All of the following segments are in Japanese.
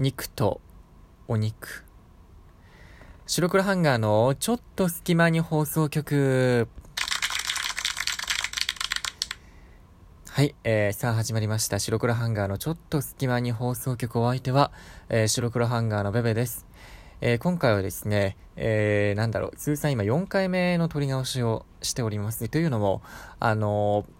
肉とお肉。白黒ハンガーのちょっと隙間に放送局。はい、えー、さあ始まりました。白黒ハンガーのちょっと隙間に放送局お相手は、えー、白黒ハンガーのベベです。えー、今回はですね、えー、なんだろう、通算今4回目の撮り直しをしております。というのも、あのー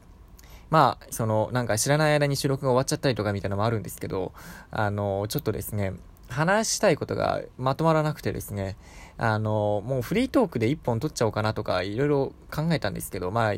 まあ、その、なんか知らない間に収録が終わっちゃったりとかみたいなのもあるんですけど、あの、ちょっとですね、話したいことがまとまらなくてですね、あの、もうフリートークで1本撮っちゃおうかなとか、いろいろ考えたんですけど、まあ、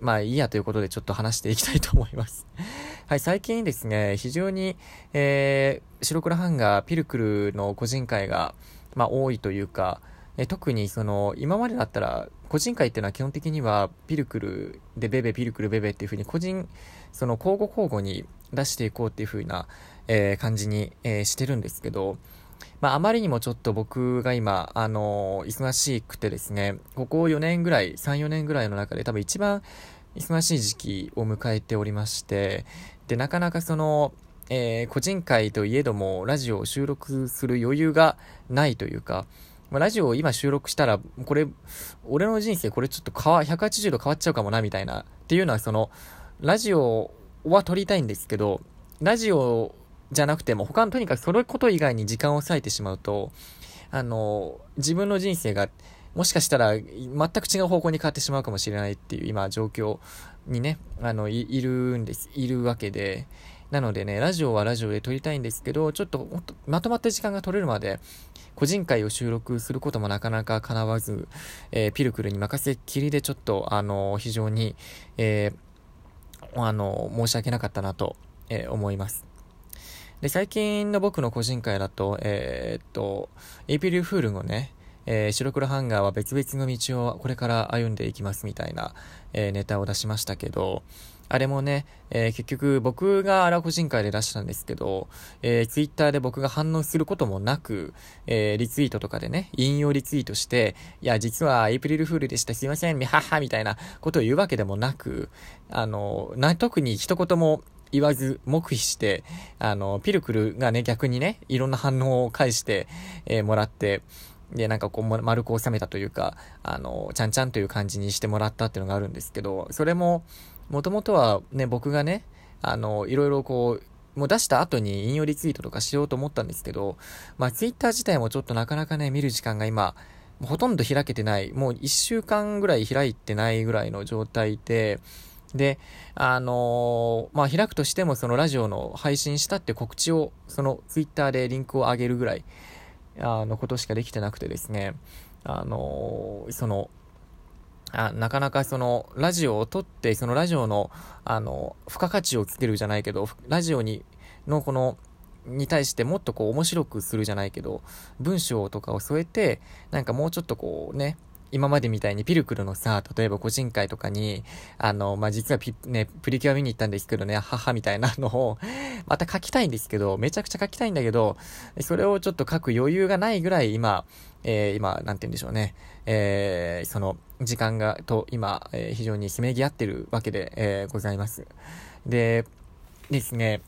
まあいいやということでちょっと話していきたいと思います。はい、最近ですね、非常に、えー、白黒ハンガー、ピルクルの個人会が、まあ多いというか、え特にその、今までだったら、個人会っていうのは基本的には、ピルクルでベベ、ピルクルベベっていう風に個人、その交互交互に出していこうっていう風な、えー、感じに、えー、してるんですけど、まあ、あまりにもちょっと僕が今、あのー、忙しくてですね、ここ4年ぐらい、3、4年ぐらいの中で多分一番忙しい時期を迎えておりまして、で、なかなかその、えー、個人会といえども、ラジオを収録する余裕がないというか、まあ、ラジオを今収録したら、これ、俺の人生これちょっと変わ、180度変わっちゃうかもな、みたいな。っていうのは、その、ラジオは撮りたいんですけど、ラジオじゃなくても、他のとにかくそのこと以外に時間を割いてしまうと、あの、自分の人生が、もしかしたら、全く違う方向に変わってしまうかもしれないっていう、今、状況にね、あの、いるんです、いるわけで、なのでね、ラジオはラジオで撮りたいんですけど、ちょっとまとまった時間が取れるまで、個人会を収録することもなかなか叶わず、えー、ピルクルに任せっきりでちょっと、あのー、非常に、えー、あの申し訳なかったなと、え思います。で、最近の僕の個人回だと、えっと、エイプリルフールのね、えー、白黒ハンガーは別々の道をこれから歩んでいきますみたいな、えー、ネタを出しましたけど、あれもね、えー、結局僕が荒個人回で出したんですけど、えー、ツイッターで僕が反応することもなく、えー、リツイートとかでね、引用リツイートして、いや、実はエイプリルフールでしたすいません、みははみたいなことを言うわけでもなく、あの、な、特に一言も言わず、黙秘して、あの、ピルクルがね、逆にね、いろんな反応を返して、えー、もらって、で、なんかこう、丸く収めたというか、あの、ちゃんちゃんという感じにしてもらったっていうのがあるんですけど、それも、もともとはね、僕がね、あの、いろいろこう、もう出した後に引用リツイートとかしようと思ったんですけど、まあツイッター自体もちょっとなかなかね、見る時間が今、ほとんど開けてない、もう一週間ぐらい開いてないぐらいの状態で、で、あのー、まあ、開くとしてもそのラジオの配信したって告知を、そのツイッターでリンクを上げるぐらい、あのことしかできてなくてですね、あの、その、あなかなかその、ラジオを撮って、そのラジオの、あの、付加価値をつけるじゃないけど、ラジオに、のこの、に対してもっとこう面白くするじゃないけど、文章とかを添えて、なんかもうちょっとこうね、今までみたいにピルクルのさ、例えば個人会とかに、あの、まあ、実はピ、ね、プリキュア見に行ったんですけどね、母みたいなのを、また書きたいんですけど、めちゃくちゃ書きたいんだけど、それをちょっと書く余裕がないぐらい今、えー、今、なんて言うんでしょうね、えー、その、時間が、と、今、えー、非常にせめぎ合ってるわけで、え、ございます。で、ですね、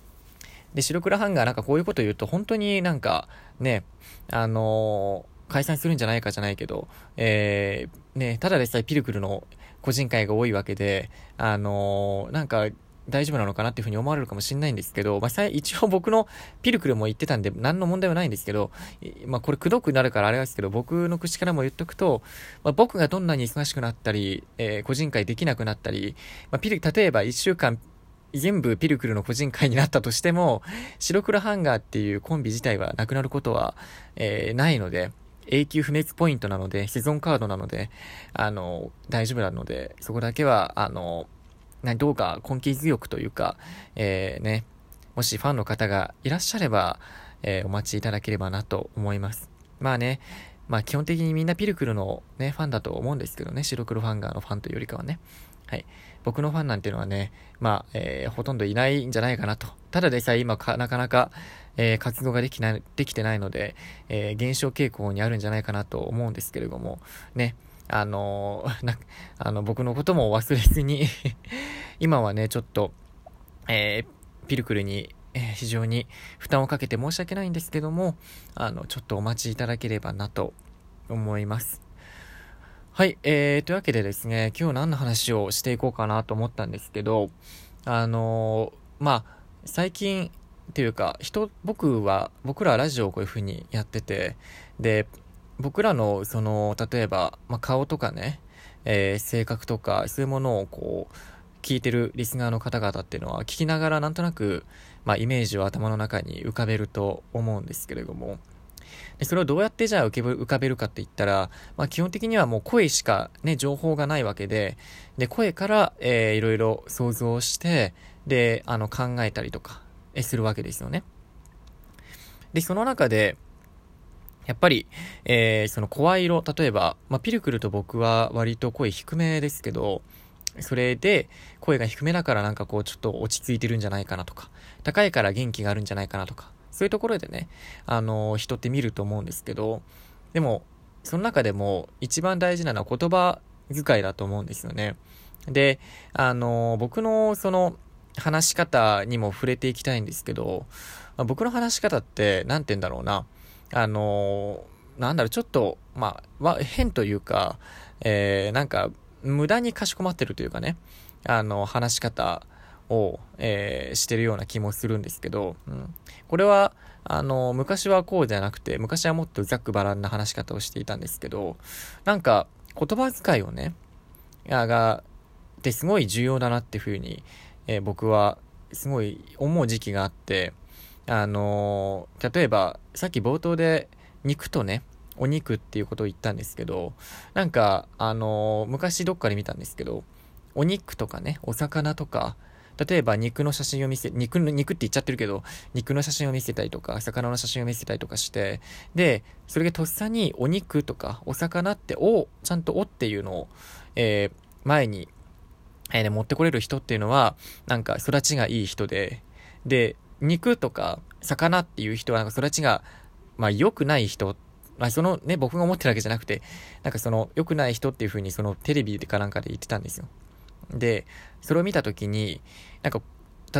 で、白黒ハンガーなんかこういうこと言うと、本当になんか、ね、あのー、解散するんじゃないかじゃないけど、えー、ね、ただでさえピルクルの個人会が多いわけで、あのー、なんか、大丈夫なのかなっていうふうに思われるかもしれないんですけど、まあ、一応僕のピルクルも言ってたんで、何の問題はないんですけど、まあ、これくどくなるからあれですけど、僕の口からも言っとくと、まあ、僕がどんなに忙しくなったり、えー、個人会できなくなったり、まあ、ピル、例えば一週間、全部ピルクルの個人会になったとしても、白黒ハンガーっていうコンビ自体はなくなることは、えー、ないので、永久不滅ポイントなので、セゾンカードなので、あの、大丈夫なので、そこだけは、あの、どうか根気強くというか、えー、ね、もしファンの方がいらっしゃれば、えー、お待ちいただければなと思います。まあね、まあ基本的にみんなピルクルのね、ファンだと思うんですけどね、白黒ファンガーのファンというよりかはね。はい。僕のファンなんていうのはね、まあ、えー、ほとんどいないんじゃないかなと。ただでさえ今、なかなか、えー、活動ができない、できてないので、えー、減少傾向にあるんじゃないかなと思うんですけれども、ね、あのー、な、あの、僕のことも忘れずに 今はね、ちょっと、え、ピルクルにえ、非常に負担をかけて申し訳ないんですけども、あの、ちょっとお待ちいただければなと思います。はい、えー、というわけでですね、今日何の話をしていこうかなと思ったんですけど、あのー、まあ、最近っていうか、人、僕は、僕らラジオをこういう風にやってて、で、僕らの、その、例えば、まあ、顔とかね、えー、性格とか、そういうものをこう、聞いてるリスナーの方々っていうのは、聞きながらなんとなく、まあ、イメージを頭の中に浮かべると思うんですけれども、でそれをどうやってじゃあ浮かべるかって言ったら、まあ、基本的にはもう声しかね、情報がないわけで、で、声から、えー、いろいろ想像して、で、あの、考えたりとか、するわけですよね。で、その中で、やっぱり、えー、その声色、例えば、まあ、ピルクルと僕は割と声低めですけど、それで、声が低めだからなんかこうちょっと落ち着いてるんじゃないかなとか、高いから元気があるんじゃないかなとか、そういうところでね、あのー、人って見ると思うんですけど、でも、その中でも一番大事なのは言葉遣いだと思うんですよね。で、あのー、僕のその話し方にも触れていきたいんですけど、まあ、僕の話し方って、なんて言うんだろうな、あのー、なんだろう、ちょっと、まあ、変というか、えー、なんか、無駄にかしこまってるというかね、あの、話し方を、えー、してるような気もするんですけど、うん、これは、あの、昔はこうじゃなくて、昔はもっとざっくばらんな話し方をしていたんですけど、なんか、言葉遣いをね、が、ってすごい重要だなっていうふうに、えー、僕はすごい思う時期があって、あのー、例えば、さっき冒頭で肉とね、お肉っていうことを言ったんですけど、なんか、あのー、昔どっかで見たんですけど、お肉とかね、お魚とか、例えば肉の写真を見せ、肉の、肉って言っちゃってるけど、肉の写真を見せたりとか、魚の写真を見せたりとかして、で、それがとっさにお肉とかお魚ってお、ちゃんとおっていうのを、えー、前に、えー、ね、持ってこれる人っていうのは、なんか育ちがいい人で、で、肉とか魚っていう人はなんか育ちが、まあ良くない人まあ、そのね、僕が思ってるわけじゃなくて、なんかその、良くない人っていう風にそのテレビでかなんかで言ってたんですよ。で、それを見たときに、なんか、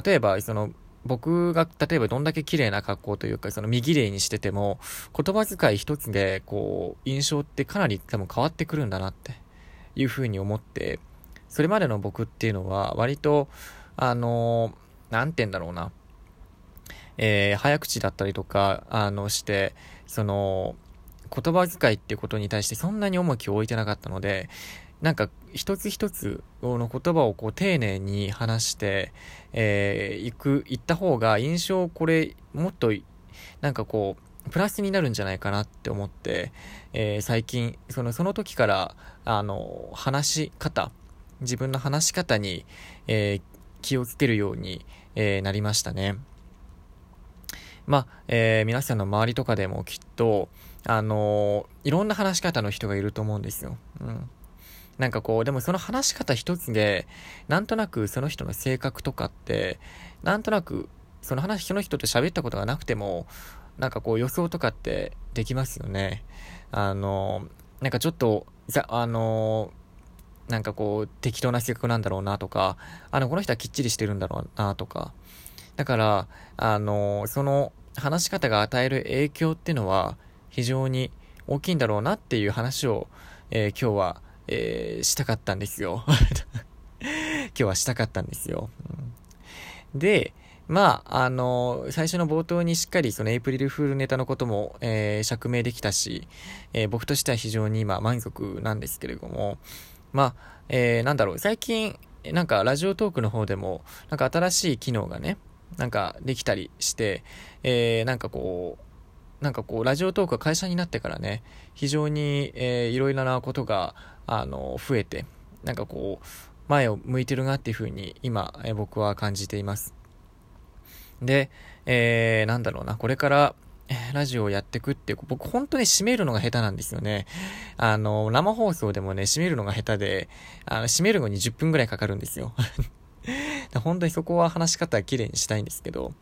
例えば、その、僕が、例えばどんだけ綺麗な格好というか、その、見綺麗にしてても、言葉遣い一つで、こう、印象ってかなり多分変わってくるんだなっていう風に思って、それまでの僕っていうのは、割と、あのなんて言うんだろうな、えー、早口だったりとか、あの、して、その、言葉遣いっていうことに対してそんなに重きを置いてなかったので、なんか一つ一つの言葉をこう丁寧に話して、えー、行く、行った方が印象これもっとなんかこう、プラスになるんじゃないかなって思って、えー、最近、その、その時から、あの、話し方、自分の話し方に、えー、気をつけるように、えー、なりましたね。まあ、えー、皆さんの周りとかでもきっと、あのー、いろんな話し方の人がいると思うんですよ。うん。なんかこう、でもその話し方一つで、なんとなくその人の性格とかって、なんとなく、その話、その人と喋ったことがなくても、なんかこう予想とかってできますよね。あのなんかちょっと、あのなんかこう、適当な性格なんだろうなとか、あの、この人はきっちりしてるんだろうなとか、だから、あの、その話し方が与える影響っていうのは非常に大きいんだろうなっていう話を、えー、今日は、えー、したかったんですよ。今日はしたかったんですよ。うん、で、まあ、あの、最初の冒頭にしっかりそのエイプリルフールネタのことも、えー、釈明できたし、えー、僕としては非常に今満足なんですけれども、まあ、えー、なんだろう、最近、なんかラジオトークの方でも、なんか新しい機能がね、なんかできたりして、えー、なんかこう、なんかこう、ラジオトークが会社になってからね、非常に、えー、いろいろなことが、あの、増えて、なんかこう、前を向いてるなっていうふうに、今、えー、僕は感じています。で、えー、なんだろうな、これから、ラジオをやっていくっていう、僕本当に締めるのが下手なんですよね。あの、生放送でもね、締めるのが下手で、あの、締めるのに10分くらいかかるんですよ。本当にそこは話し方は綺麗にしたいんですけど、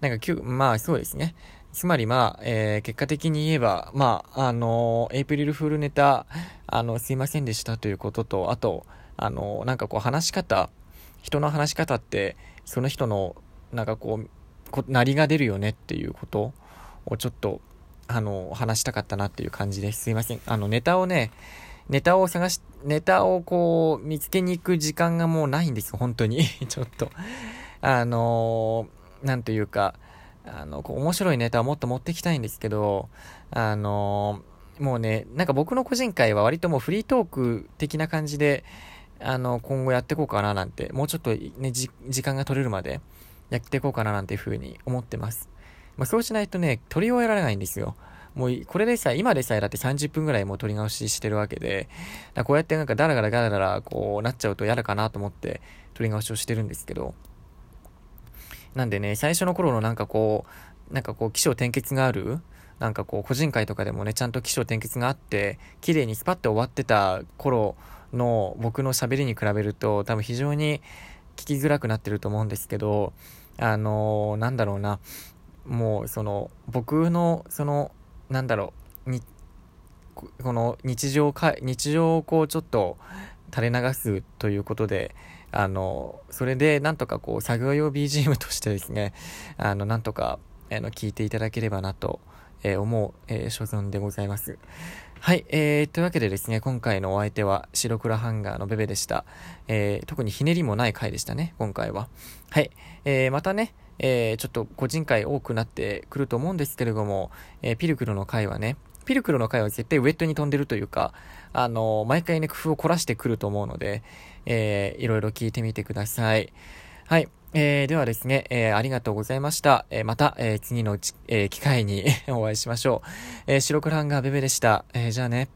なんか、まあそうですね。つまりまあ、えー、結果的に言えば、まあ、あのエイプリルフールネタ、あの、すいませんでしたということと、あと、あのなんかこう話し方、人の話し方って、その人の、なんかこう、こ、なりが出るよねっていうことをちょっと、あの、話したかったなっていう感じです。いません。あの、ネタをね、ネタを探し、ネタをこう、見つけに行く時間がもうないんですよ、本当に。ちょっと。あのー、なんというか、あの、こう面白いネタをもっと持ってきたいんですけど、あの、もうね、なんか僕の個人会は割ともうフリートーク的な感じで、あの、今後やっていこうかななんて、もうちょっとね、時間が取れるまでやっていこうかななんていうふうに思ってます。まあ、そうしないとね、取り終えられないんですよ。もう、これでさ、今でさえだって30分ぐらいもう撮り直ししてるわけで、こうやってなんかダラダラダラダラこうなっちゃうと嫌だかなと思って撮り直しをしてるんですけど、なんでね、最初の頃のなんかこう、なんかこう、起承転結があるなんかこう、個人会とかでもね、ちゃんと起承転結があって、綺麗にスパッと終わってた頃の僕の喋りに比べると、多分非常に聞きづらくなってると思うんですけど、あのー、なんだろうな、もうその、僕の、その、なんだろう、に、この日常か、日常をこうちょっと垂れ流すということで、あの、それでなんとかこう作業用 BGM としてですね、あの、なんとか、あの、聞いていただければなと、え、思う、えー、所存でございます。はい、えー、というわけでですね、今回のお相手は白黒ハンガーのベベでした。えー、特にひねりもない回でしたね、今回は。はい、えー、またね、えー、ちょっと個人会多くなってくると思うんですけれども、えー、ピルクルの回はね、ピルクルの回は絶対ウェットに飛んでるというか、あの、毎回ね、工夫を凝らしてくると思うので、えー、いろいろ聞いてみてください。はい。えー、ではですね、えー、ありがとうございました。えー、また、えー、次の、えー、機会に お会いしましょう。えー、白黒ハンガーベベでした。えー、じゃあね。